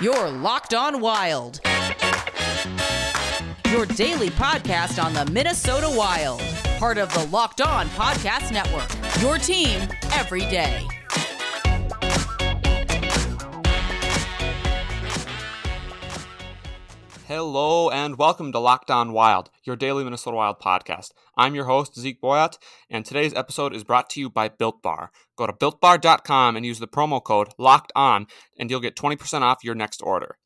Your Locked On Wild. Your daily podcast on the Minnesota Wild. Part of the Locked On Podcast Network. Your team every day. Hello and welcome to Locked On Wild, your daily Minnesota Wild podcast. I'm your host, Zeke Boyat, and today's episode is brought to you by Built Bar. Go to builtbar.com and use the promo code Locked On, and you'll get 20% off your next order.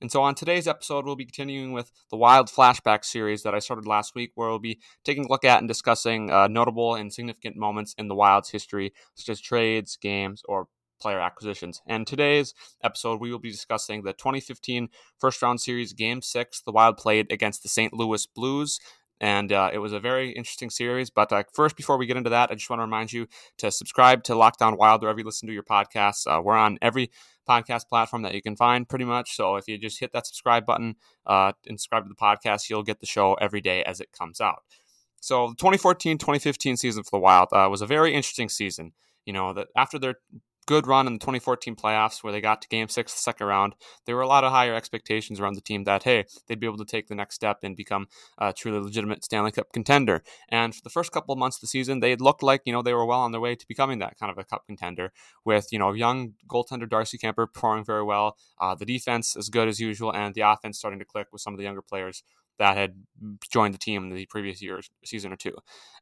And so, on today's episode, we'll be continuing with the Wild Flashback series that I started last week, where we'll be taking a look at and discussing uh, notable and significant moments in the Wild's history, such as trades, games, or player acquisitions. And today's episode, we will be discussing the 2015 first round series, game six, the Wild played against the St. Louis Blues. And uh, it was a very interesting series. But uh, first, before we get into that, I just want to remind you to subscribe to Locked On Wild wherever you listen to your podcasts. Uh, we're on every podcast platform that you can find pretty much. So if you just hit that subscribe button uh, and subscribe to the podcast, you'll get the show every day as it comes out. So the 2014 2015 season for the Wild uh, was a very interesting season. You know, that after their good run in the 2014 playoffs where they got to game six the second round. There were a lot of higher expectations around the team that hey they'd be able to take the next step and become a truly legitimate stanley cup contender. And for the first couple of months of the season they looked like you know they were well on their way to becoming that kind of a cup contender with you know young goaltender darcy Kuemper performing very well uh, the defense as good as usual and the offense starting to click with some of the younger players that had joined the team the previous year season or two.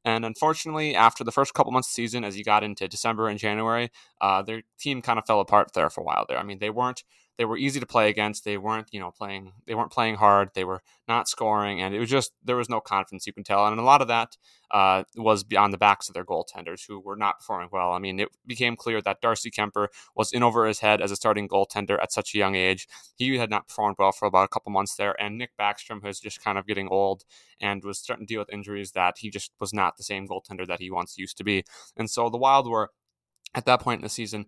And unfortunately, after the first couple months of season, as you got into December and January, uh, their team kind of fell apart there for a while there. I mean, they weren't they were easy to play against. They weren't, you know, playing they weren't playing hard. They were not scoring, and it was just there was no confidence you can tell. And a lot of that uh, was on the backs of their goaltenders who were not performing well. I mean, it became clear that Darcy Kuemper was in over his head as a starting goaltender at such a young age. He had not performed well for about a couple months there, and Nick Backstrom was just kind of getting old and was starting to deal with injuries that he just was not the same goaltender that he once used to be. And so the Wild were at that point in the season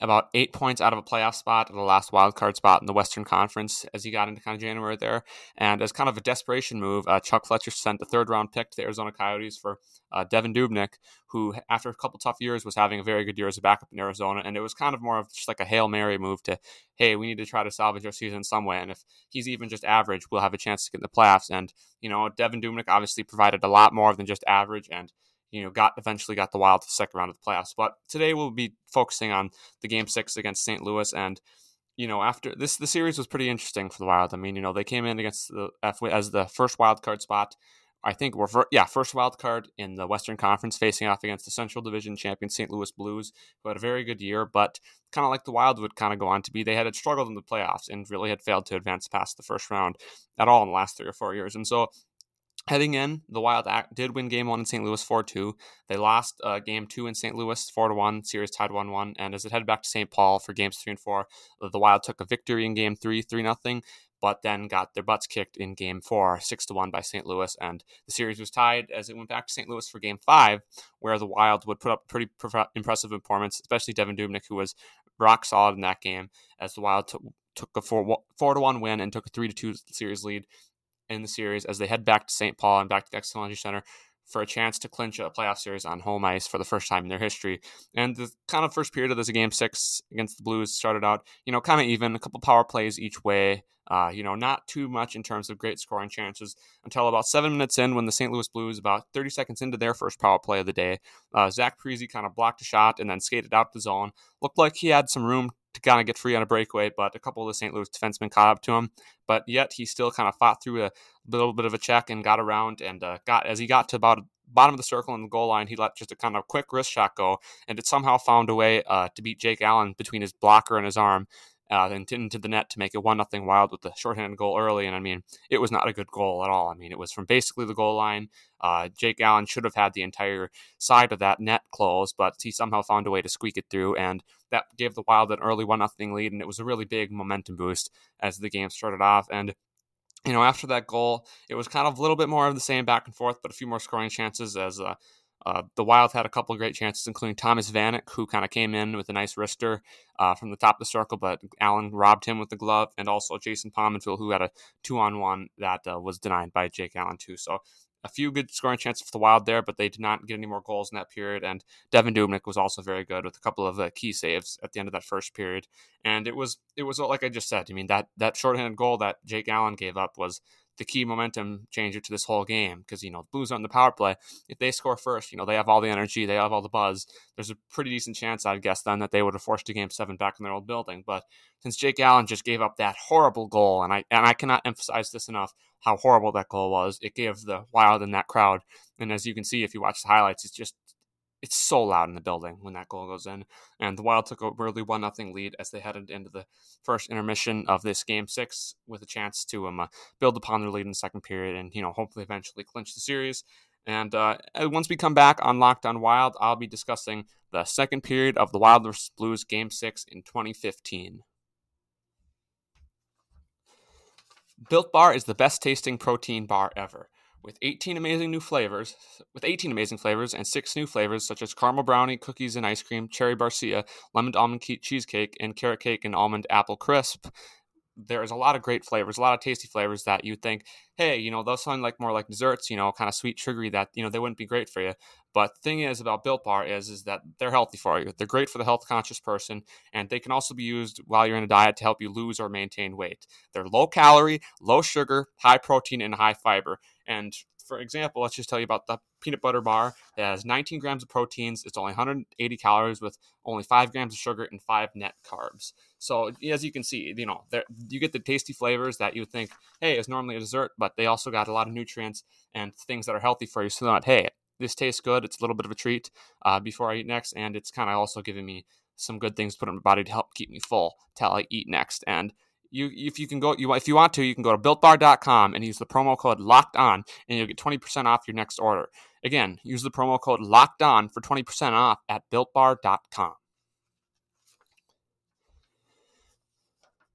about eight points out of a playoff spot at the last wild card spot in the Western Conference as he got into kind of January there. And as kind of a desperation move, uh, Chuck Fletcher sent a third round pick to the Arizona Coyotes for uh, Devan Dubnyk, who after a couple tough years was having a very good year as a backup in Arizona. And it was kind of more of just like a hail mary move to, hey, we need to try to salvage our season some way. And if he's even just average, we'll have a chance to get in the playoffs. And you know, Devan Dubnyk obviously provided a lot more than just average and you know, got eventually got the Wild to the second round of the playoffs. But today we'll be focusing on the game six against St. Louis and you know, after this, the series was pretty interesting for the Wild. I mean, you know, they came in against the as the first wild card spot. I think we're yeah first wild card in the Western Conference, facing off against the Central Division champion St. Louis Blues, who had a very good year, but kind of like the Wild would kind of go on to be, they had a struggled in the playoffs and really had failed to advance past the first round at all in the last three or four years. And so Heading in, the Wild did win game one in St. Louis 4 2. They lost uh, game two in St. Louis 4 1, series tied 1 1. And as it headed back to St. Paul for games three and four, the Wild took a victory in game three, 3 0, but then got their butts kicked in game four, 6 1 by St. Louis. And the series was tied as it went back to St. Louis for game five, where the Wild would put up pretty impressive performance, especially Devan Dubnyk, who was rock solid in that game, as the Wild took took a four four to one win and took a three to two series lead in the series as they head back to St. Paul and back to the Xcel Center for a chance to clinch a playoff series on home ice for the first time in their history. And the kind of first period of this game six against the Blues started out, you know, kind of even, a couple power plays each way. Uh, you know, not too much in terms of great scoring chances until about seven minutes in when the St. Louis Blues, about 30 seconds into their first power play of the day, uh, Zach Parise kind of blocked a shot and then skated out the zone. Looked like he had some room to kind of get free on a breakaway, but a couple of the St. Louis defensemen caught up to him. But yet he still kind of fought through a little bit of a check and got around and uh, got as he got to about bottom of the circle in the goal line, he let just a kind of quick wrist shot go, and it somehow found a way uh, to beat Jake Allen between his blocker and his arm uh, into the net to make it one nothing Wild with the shorthanded goal early. And I mean, it was not a good goal at all. I mean, it was from basically the goal line. Uh, Jake Allen should have had the entire side of that net closed, but he somehow found a way to squeak it through, and that gave the Wild an early one nothing lead, and it was a really big momentum boost as the game started off. And you know, after that goal, it was kind of a little bit more of the same back and forth, but a few more scoring chances as uh, uh, the Wild had a couple of great chances, including Thomas Vanek, who kind of came in with a nice wrister uh, from the top of the circle, but Allen robbed him with the glove, and also Jason Pominville, who had a two on one that uh, was denied by Jake Allen, too. So a few good scoring chances for the Wild there, but they did not get any more goals in that period. And Devan Dubnyk was also very good with a couple of uh, key saves at the end of that first period. And it was it was like I just said. I mean that that shorthanded goal that Jake Allen gave up was the key momentum changer to this whole game because you know the Blues on the power play. If they score first, you know they have all the energy, they have all the buzz. There's a pretty decent chance, I'd guess, then that they would have forced a game seven back in their old building. But since Jake Allen just gave up that horrible goal, and I and I cannot emphasize this enough, how horrible that goal was. It gave the Wild in that crowd, and as you can see if you watch the highlights, it's just it's so loud in the building when that goal goes in. And the Wild took a really one nothing lead as they headed into the first intermission of this game six with a chance to um, uh, build upon their lead in the second period and you know hopefully eventually clinch the series. And uh, once we come back on Locked On Wild, I'll be discussing the second period of the Wild vs. Blues Game Six in 2015. Built Bar is the best tasting protein bar ever with 18 amazing new flavors, with 18 amazing flavors and six new flavors such as caramel brownie, cookies and ice cream, cherry barcia, lemon almond cheesecake, and carrot cake and almond apple crisp. There is a lot of great flavors, a lot of tasty flavors that you think, hey, you know, those sound like more like desserts, you know, kind of sweet, sugary. That you know they wouldn't be great for you. But the thing is about Built Bar is is that they're healthy for you. They're great for the health conscious person, and they can also be used while you're in a diet to help you lose or maintain weight. They're low calorie, low sugar, high protein, and high fiber. And for example, let's just tell you about the peanut butter bar. It has 19 grams of proteins. It's only 180 calories with only five grams of sugar and five net carbs. So as you can see, you know, you get the tasty flavors that you would think, hey, is normally a dessert, but they also got a lot of nutrients and things that are healthy for you. So that, hey, this tastes good. It's a little bit of a treat uh, before I eat next, and it's kind of also giving me some good things to put in my body to help keep me full till I eat next. And you if you can go you if you want to you can go to builtbar.com and use the promo code locked on and you'll get 20% off your next order again use the promo code locked on for 20% off at builtbar.com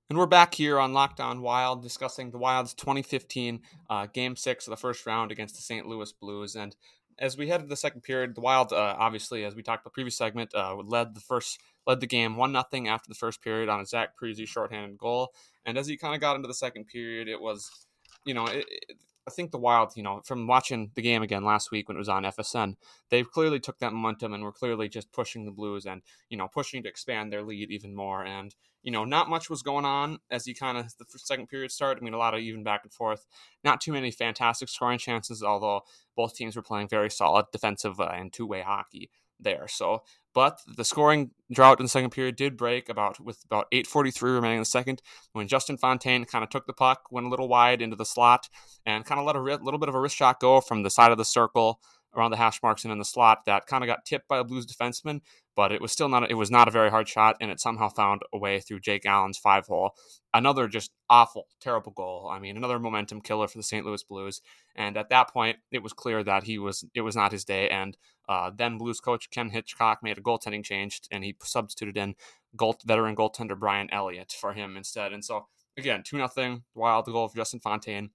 and we're back here on Locked On Wild discussing the Wild's 2015 uh, Game 6 of the first round against the St. Louis Blues. And as we head to the second period, the Wild, uh, obviously, as we talked the previous segment, uh, led the first led the game one nothing after the first period on a Zach Parise shorthanded goal. And as he kind of got into the second period, it was, you know, it, it, I think the Wild, you know, from watching the game again last week when it was on FSN, they clearly took that momentum and were clearly just pushing the Blues and you know pushing to expand their lead even more. And you know, not much was going on as you kind of the second period started. I mean, a lot of even back and forth. Not too many fantastic scoring chances, although both teams were playing very solid defensive uh, and two way hockey there. So, but the scoring drought in the second period did break about with about 8:43 remaining in the second when Justin Fontaine kind of took the puck, went a little wide into the slot, and kind of let a little bit of a wrist shot go from the side of the circle around the hash marks and in the slot that kind of got tipped by a Blues defenseman, but it was still not it was not a very hard shot and it somehow found a way through Jake Allen's five hole. Another just awful, terrible goal. I mean, another momentum killer for the St. Louis Blues. And at that point, it was clear that he was it was not his day. And uh, then Blues coach Ken Hitchcock made a goaltending change and he substituted in goal, veteran goaltender Brian Elliott for him instead. And so again, two nothing. Wild goal for Justin Fontaine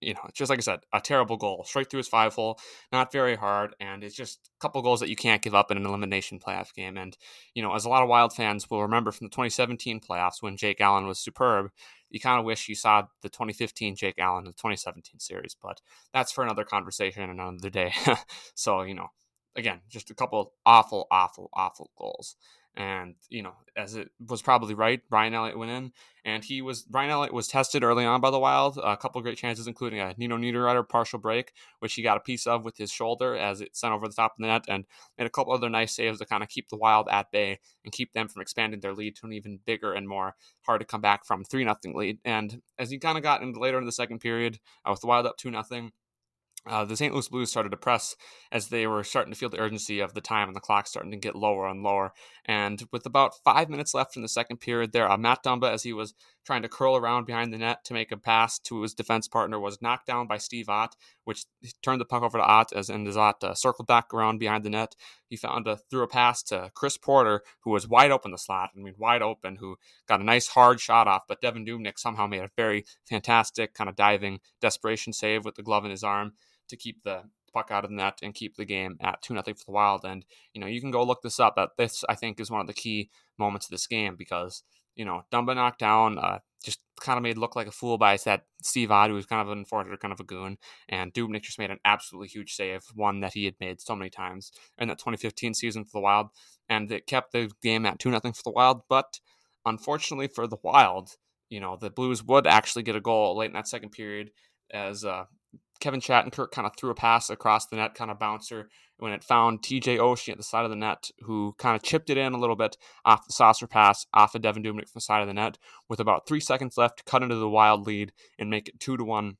you know, just like I said, a terrible goal straight through his five hole, not very hard, and it's just a couple goals that you can't give up in an elimination playoff game. And you know, as a lot of Wild fans will remember from the 2017 playoffs when Jake Allen was superb, you kind of wish you saw the 2015 Jake Allen in the 2017 series, but that's for another conversation another day. so you know, again, just a couple awful, awful, awful goals. And, you know, as it was probably right, Brian Elliott went in and he was, Brian Elliott was tested early on by the Wild. A couple of great chances, including a Nino Niederreiter partial break, which he got a piece of with his shoulder as it sent over the top of the net and made a couple other nice saves to kind of keep the Wild at bay and keep them from expanding their lead to an even bigger and more hard to come back from 3 nothing lead. And as he kind of got into later in the second period, uh, with the Wild up 2 nothing uh, the St. Louis Blues started to press as they were starting to feel the urgency of the time and the clock starting to get lower and lower. And with about five minutes left in the second period, there, uh, Matt Dumba, as he was trying to curl around behind the net to make a pass to his defense partner, was knocked down by Steve Ott, which turned the puck over to Ott as and as Ott uh, circled back around behind the net. He found a threw a pass to Chris Porter, who was wide open the slot. I mean, wide open, who got a nice hard shot off, but Devan Dubnyk somehow made a very fantastic kind of diving desperation save with the glove in his arm to keep the puck out of the net and keep the game at 2 nothing for the Wild. And, you know, you can go look this up. That this, I think, is one of the key moments of this game because, you know, Dumba knocked down, uh, just kind of made look like a fool by that Steve Ott, who was kind of an enforcer, kind of a goon, and Dubnyk just made an absolutely huge save, one that he had made so many times in that 2015 season for the Wild, and it kept the game at two nothing for the Wild. But unfortunately for the Wild, you know the Blues would actually get a goal late in that second period as uh, Kevin Shattenkirk kind of threw a pass across the net, kind of bouncer, when it found TJ Oshie at the side of the net, who kind of chipped it in a little bit off the saucer pass off of Devan Dubnyk from the side of the net, with about three seconds left, cut into the wild lead and make it two to one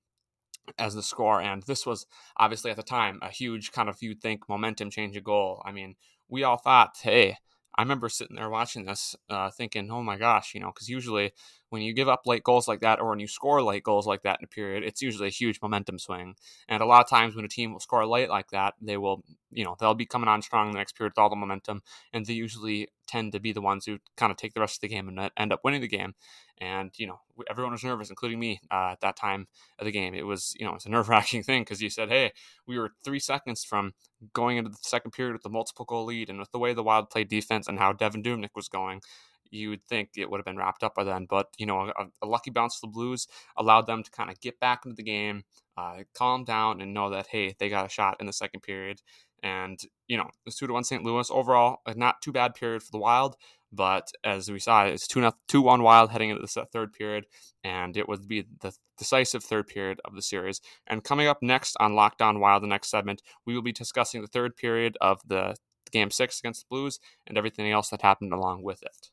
as the score. And this was obviously at the time a huge kind of you'd think momentum change a goal. I mean, we all thought, hey, I remember sitting there watching this, uh, thinking, oh my gosh, you know, because usually when you give up late goals like that or when you score late goals like that in a period, it's usually a huge momentum swing. And a lot of times when a team will score late like that, they will, you know, they'll be coming on strong in the next period with all the momentum, and they usually tend to be the ones who kind of take the rest of the game and end up winning the game. And you know, everyone was nervous, including me, uh, at that time of the game. It was, you know, it's a nerve wracking thing because you said, "Hey, we were three seconds from going into the second period with the multiple goal lead, and with the way the Wild played defense and how Devan Dubnyk was going, you would think it would have been wrapped up by then. But, you know, a, a lucky bounce for the Blues allowed them to kind of get back into the game, uh, calm down, and know that, hey, they got a shot in the second period. And, you know, it's 2 to 1 St. Louis. Overall, not too bad period for the Wild. But as we saw, it's 2 2 1 Wild heading into the third period. And it would be the decisive third period of the series. And coming up next on Locked On Wild, the next segment, we will be discussing the third period of the game six against the Blues and everything else that happened along with it.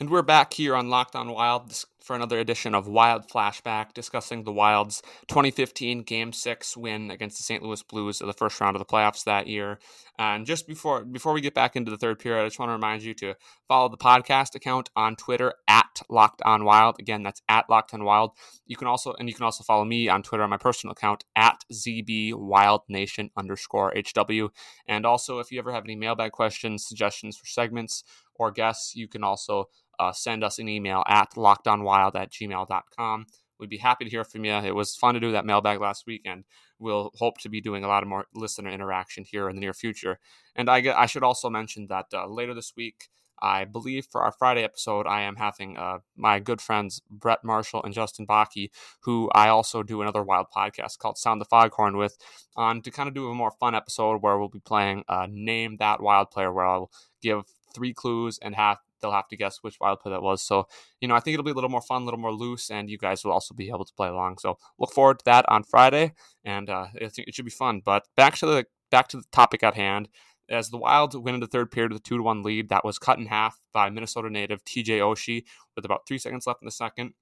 And we're back here on Locked On Wild for another edition of Wild Flashback, discussing the Wild's 2015 Game Six win against the St. Louis Blues of the first round of the playoffs that year. And just before before we get back into the third period, I just want to remind you to follow the podcast account on Twitter at Locked On Wild. Again, that's at Locked On Wild. You can also and you can also follow me on Twitter on my personal account at ZB Wild Nation underscore HW. And also, if you ever have any mailbag questions, suggestions for segments or guests, you can also uh, send us an email at lockedonwild at gmail.com. We'd be happy to hear from you. It was fun to do that mailbag last week, and we'll hope to be doing a lot of more listener interaction here in the near future. And I, I should also mention that uh, later this week, I believe for our Friday episode, I am having uh, my good friends Brett Marshall and Justin Bakke, who I also do another wild podcast called Sound the Foghorn with, on to kind of do a more fun episode where we'll be playing uh, Name That Wild Player, where I'll give three clues and have they'll have to guess which wild play that was. So, you know, I think it'll be a little more fun, a little more loose, and you guys will also be able to play along. So, look forward to that on Friday, and uh, I think it should be fun. But back to the back to the topic at hand. As the Wild win in the third period with a two to one lead, that was cut in half by Minnesota native TJ Oshie with about three seconds left in the second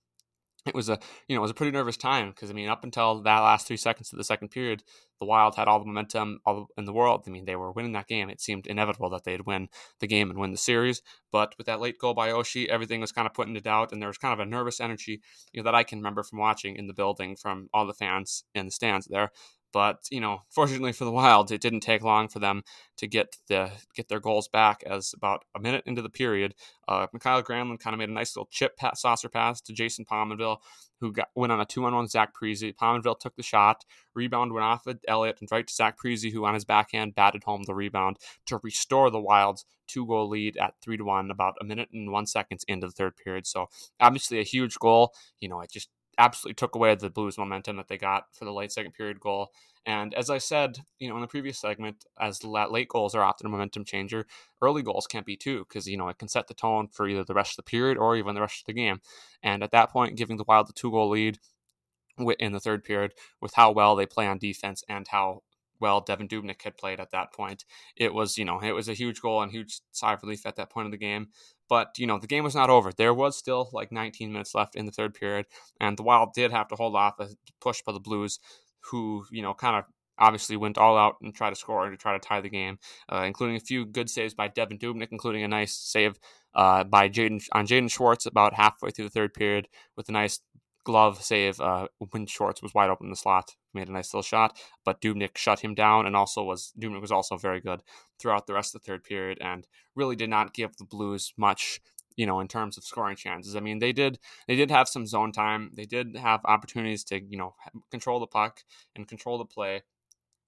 it was a you know it was a pretty nervous time because I mean up until that last three seconds of the second period, the Wild had all the momentum all in the world. I mean they were winning that game. It seemed inevitable that they'd win the game and win the series. But with that late goal by Oshie, everything was kind of put into doubt, and there was kind of a nervous energy you know that I can remember from watching in the building from all the fans in the stands there. But you know, fortunately for the Wild, it didn't take long for them to get the get their goals back. As about a minute into the period, uh, Mikael Granlund kind of made a nice little chip pass, saucer pass to Jason Pominville, who got went on a two-on-one Zach Parise. Pominville took the shot, rebound went off of Elliott and right to Zach Parise, who on his backhand batted home the rebound to restore the Wild's two-goal lead at three to one, about a minute and one seconds into the third period. So obviously a huge goal. You know, it just absolutely took away the Blues momentum that they got for the late second period goal. And as I said, you know, in the previous segment, as late goals are often a momentum changer, early goals can't be too, because you know it can set the tone for either the rest of the period or even the rest of the game. And at that point, giving the Wild the two goal lead in the third period with how well they play on defense and how well Devan Dubnyk had played at that point. It was, you know, it was a huge goal and huge sigh of relief at that point of the game. But, you know, the game was not over. There was still like 19 minutes left in the third period, and the Wild did have to hold off a push by the Blues, who, you know, kind of obviously went all out and tried to score and to try to tie the game, uh, including a few good saves by Devan Dubnyk, including a nice save uh, by Jaden on Jaden Schwartz about halfway through the third period with a nice glove save uh, when Schwartz was wide open in the slot. Made a nice little shot, but Dubnyk shut him down, and also was Dubnyk was also very good throughout the rest of the third period, and really did not give the Blues much, you know, in terms of scoring chances. I mean, they did they did have some zone time, they did have opportunities to you know control the puck and control the play,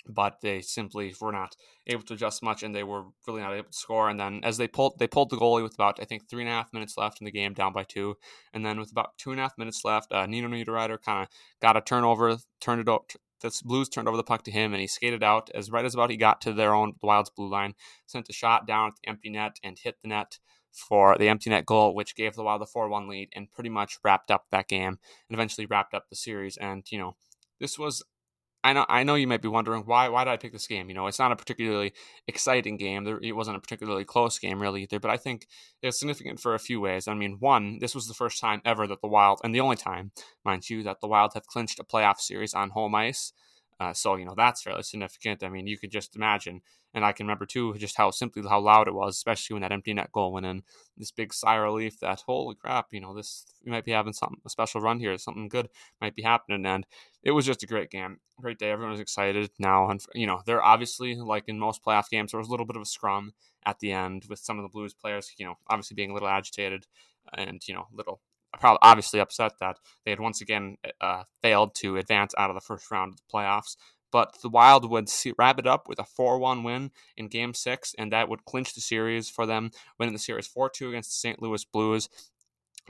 but they simply were not able to adjust much, and they were really not able to score. And then as they pulled, they pulled the goalie with about I think three and a half minutes left in the game, down by two. And then with about two and a half minutes left, uh, Nino Niederreiter kind of got a turnover, turned it over. The Blues turned over the puck to him, and he skated out as right as about he got to their own Wild's blue line, sent a shot down at the empty net and hit the net for the empty net goal, which gave the Wild a 4 1 lead and pretty much wrapped up that game and eventually wrapped up the series. And, you know, this was I know I know you might be wondering why why did I pick this game? You know, it's not a particularly exciting game. There, it wasn't a particularly close game really either, but I think it's significant for a few ways. I mean, one, this was the first time ever that the Wild, and the only time, mind you, that the Wild have clinched a playoff series on home ice. Uh, so you know that's fairly significant. I mean, you could just imagine and I can remember too just how simply how loud it was, especially when that empty net goal went in. This big sigh of relief that holy crap, you know, this we might be having something a special run here, something good might be happening. And it was just a great game, great day. Everyone was excited now, and you know, they're obviously like in most playoff games, there was a little bit of a scrum at the end with some of the Blues players, you know, obviously being a little agitated and you know, little probably obviously upset that they had once again uh, failed to advance out of the first round of the playoffs but the Wild would see, wrap it up with a 4 1 win in game six, and that would clinch the series for them, winning the series 4 2 against the St. Louis Blues.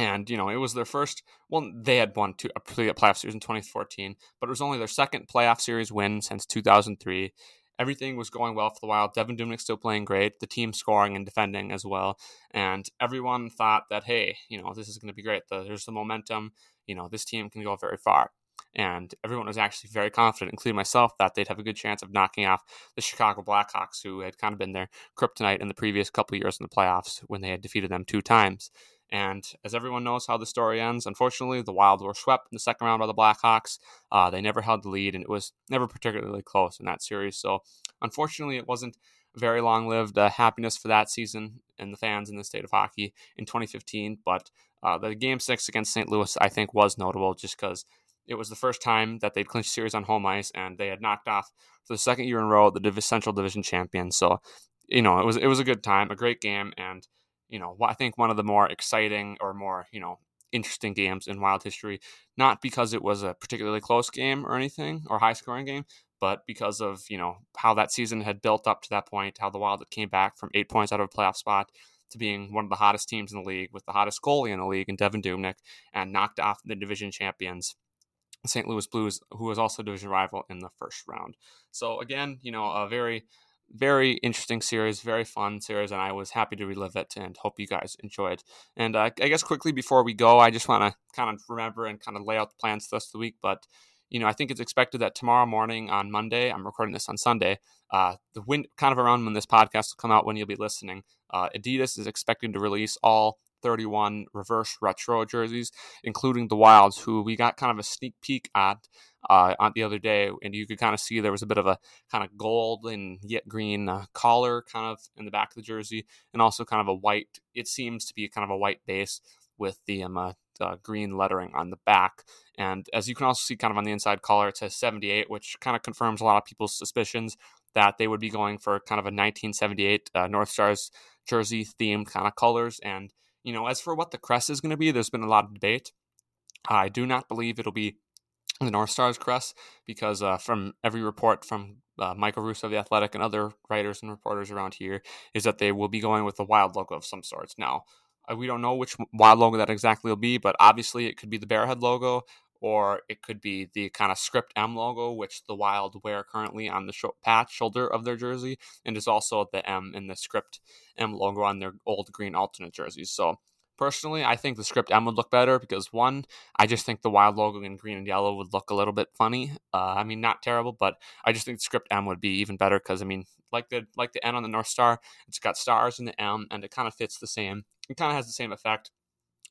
And, you know, it was their first, well, they had won two, a playoff series in 2014, but it was only their second playoff series win since 2003. Everything was going well for the Wild. Devan Dubnyk still playing great, the team scoring and defending as well. And everyone thought that, hey, you know, this is going to be great. The, there's the momentum. You know, this team can go very far and everyone was actually very confident, including myself, that they'd have a good chance of knocking off the Chicago Blackhawks, who had kind of been their kryptonite in the previous couple years in the playoffs when they had defeated them two times. And as everyone knows how the story ends, unfortunately, the Wild were swept in the second round by the Blackhawks. Uh, they never held the lead, and it was never particularly close in that series. So, unfortunately, it wasn't very long lived uh, happiness for that season and the fans in the state of hockey in 2015. But uh, the game six against St. Louis, I think, was notable just because it was the first time that they'd clinched series on home ice, and they had knocked off for the second year in a row the Central Division champion. So, you know, it was it was a good time, a great game, and you know, I think one of the more exciting or more you know interesting games in Wild history. Not because it was a particularly close game or anything or high scoring game, but because of you know how that season had built up to that point, how the Wild had came back from eight points out of a playoff spot to being one of the hottest teams in the league with the hottest goalie in the league in Devan Dubnyk and knocked off the division champions St. Louis Blues, who was also division rival in the first round. So again, you know, a very, very interesting series, very fun series, and I was happy to relive it and hope you guys enjoyed. And uh, I guess quickly before we go, I just want to kind of remember and kind of lay out the plans for the the week. But you know, I think it's expected that tomorrow morning on Monday, I'm recording this on Sunday, uh, the wind kind of around when this podcast will come out when you'll be listening. Uh, Adidas is expecting to release all 31 reverse retro jerseys, including the Wilds, who we got kind of a sneak peek at uh, on the other day, and you could kind of see there was a bit of a kind of gold and yet green uh, collar kind of in the back of the jersey, and also kind of a white. It seems to be kind of a white base with the um, uh, uh, green lettering on the back. And as you can also see, kind of on the inside collar, it says 78, which kind of confirms a lot of people's suspicions that they would be going for kind of a 1978 uh, North Stars jersey themed kind of colors. And you know, as for what the crest is going to be, there's been a lot of debate. I do not believe it'll be the North Stars crest because uh, from every report from uh, Michael Russo of the Athletic and other writers and reporters around here is that they will be going with a wild logo of some sorts. Now, uh, we don't know which wild logo that exactly will be, but obviously it could be the Bearhead logo or it could be the kind of script M logo, which the Wild wear currently on the sh- patch shoulder of their jersey, and is also the M in the script M logo on their old green alternate jerseys. So personally, I think the script M would look better because one, I just think the Wild logo in green and yellow would look a little bit funny. Uh, I mean, not terrible, but I just think the script M would be even better because I mean, like the like the N on the North Star, it's got stars in the M, and it kind of fits the same. It kind of has the same effect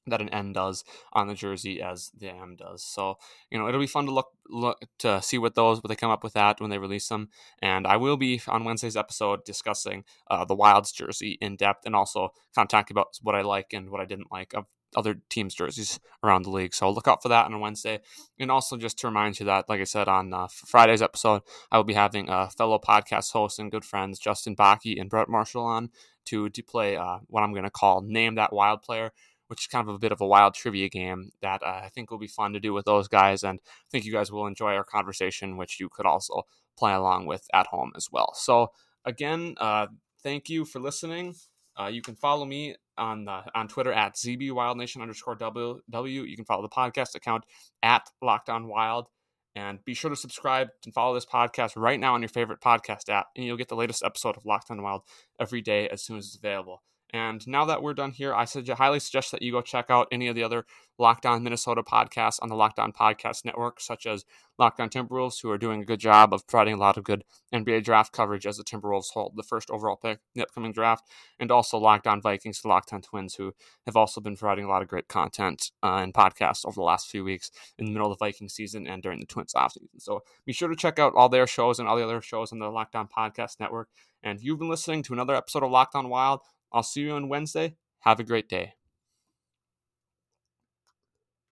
that an N does on the jersey as the M does. So you know it'll be fun to look look to see what those what they come up with that when they release them. And I will be on Wednesday's episode discussing uh, the Wilds jersey in depth and also kind of talking about what I like and what I didn't like of other teams' jerseys around the league. So look out for that on Wednesday. And also just to remind you that, like I said on uh, Friday's episode, I will be having a fellow podcast host and good friends Justin Bakke and Brett Marshall on to to play uh, what I'm going to call Name That Wild Player which is kind of a bit of a wild trivia game that uh, I think will be fun to do with those guys. And I think you guys will enjoy our conversation, which you could also play along with at home as well. So again, uh, thank you for listening. Uh, you can follow me on the on Twitter at zbwildnation underscore w. You can follow the podcast account at Locked On Wild. And be sure to subscribe and follow this podcast right now on your favorite podcast app, and you'll get the latest episode of Locked On Wild every day as soon as it's available. And now that we're done here, I suggest, highly suggest that you go check out any of the other Locked On Minnesota podcasts on the Locked On Podcast Network, such as Locked On Timberwolves, who are doing a good job of providing a lot of good NBA draft coverage as the Timberwolves hold the first overall pick in the upcoming draft, and also Locked On Vikings, the Locked On Twins, who have also been providing a lot of great content uh, and podcasts over the last few weeks in the middle of the Viking season and during the Twins offseason. So be sure to check out all their shows and all the other shows on the Locked On Podcast Network. And you've been listening to another episode of Locked On Wild. I'll see you on Wednesday. Have a great day.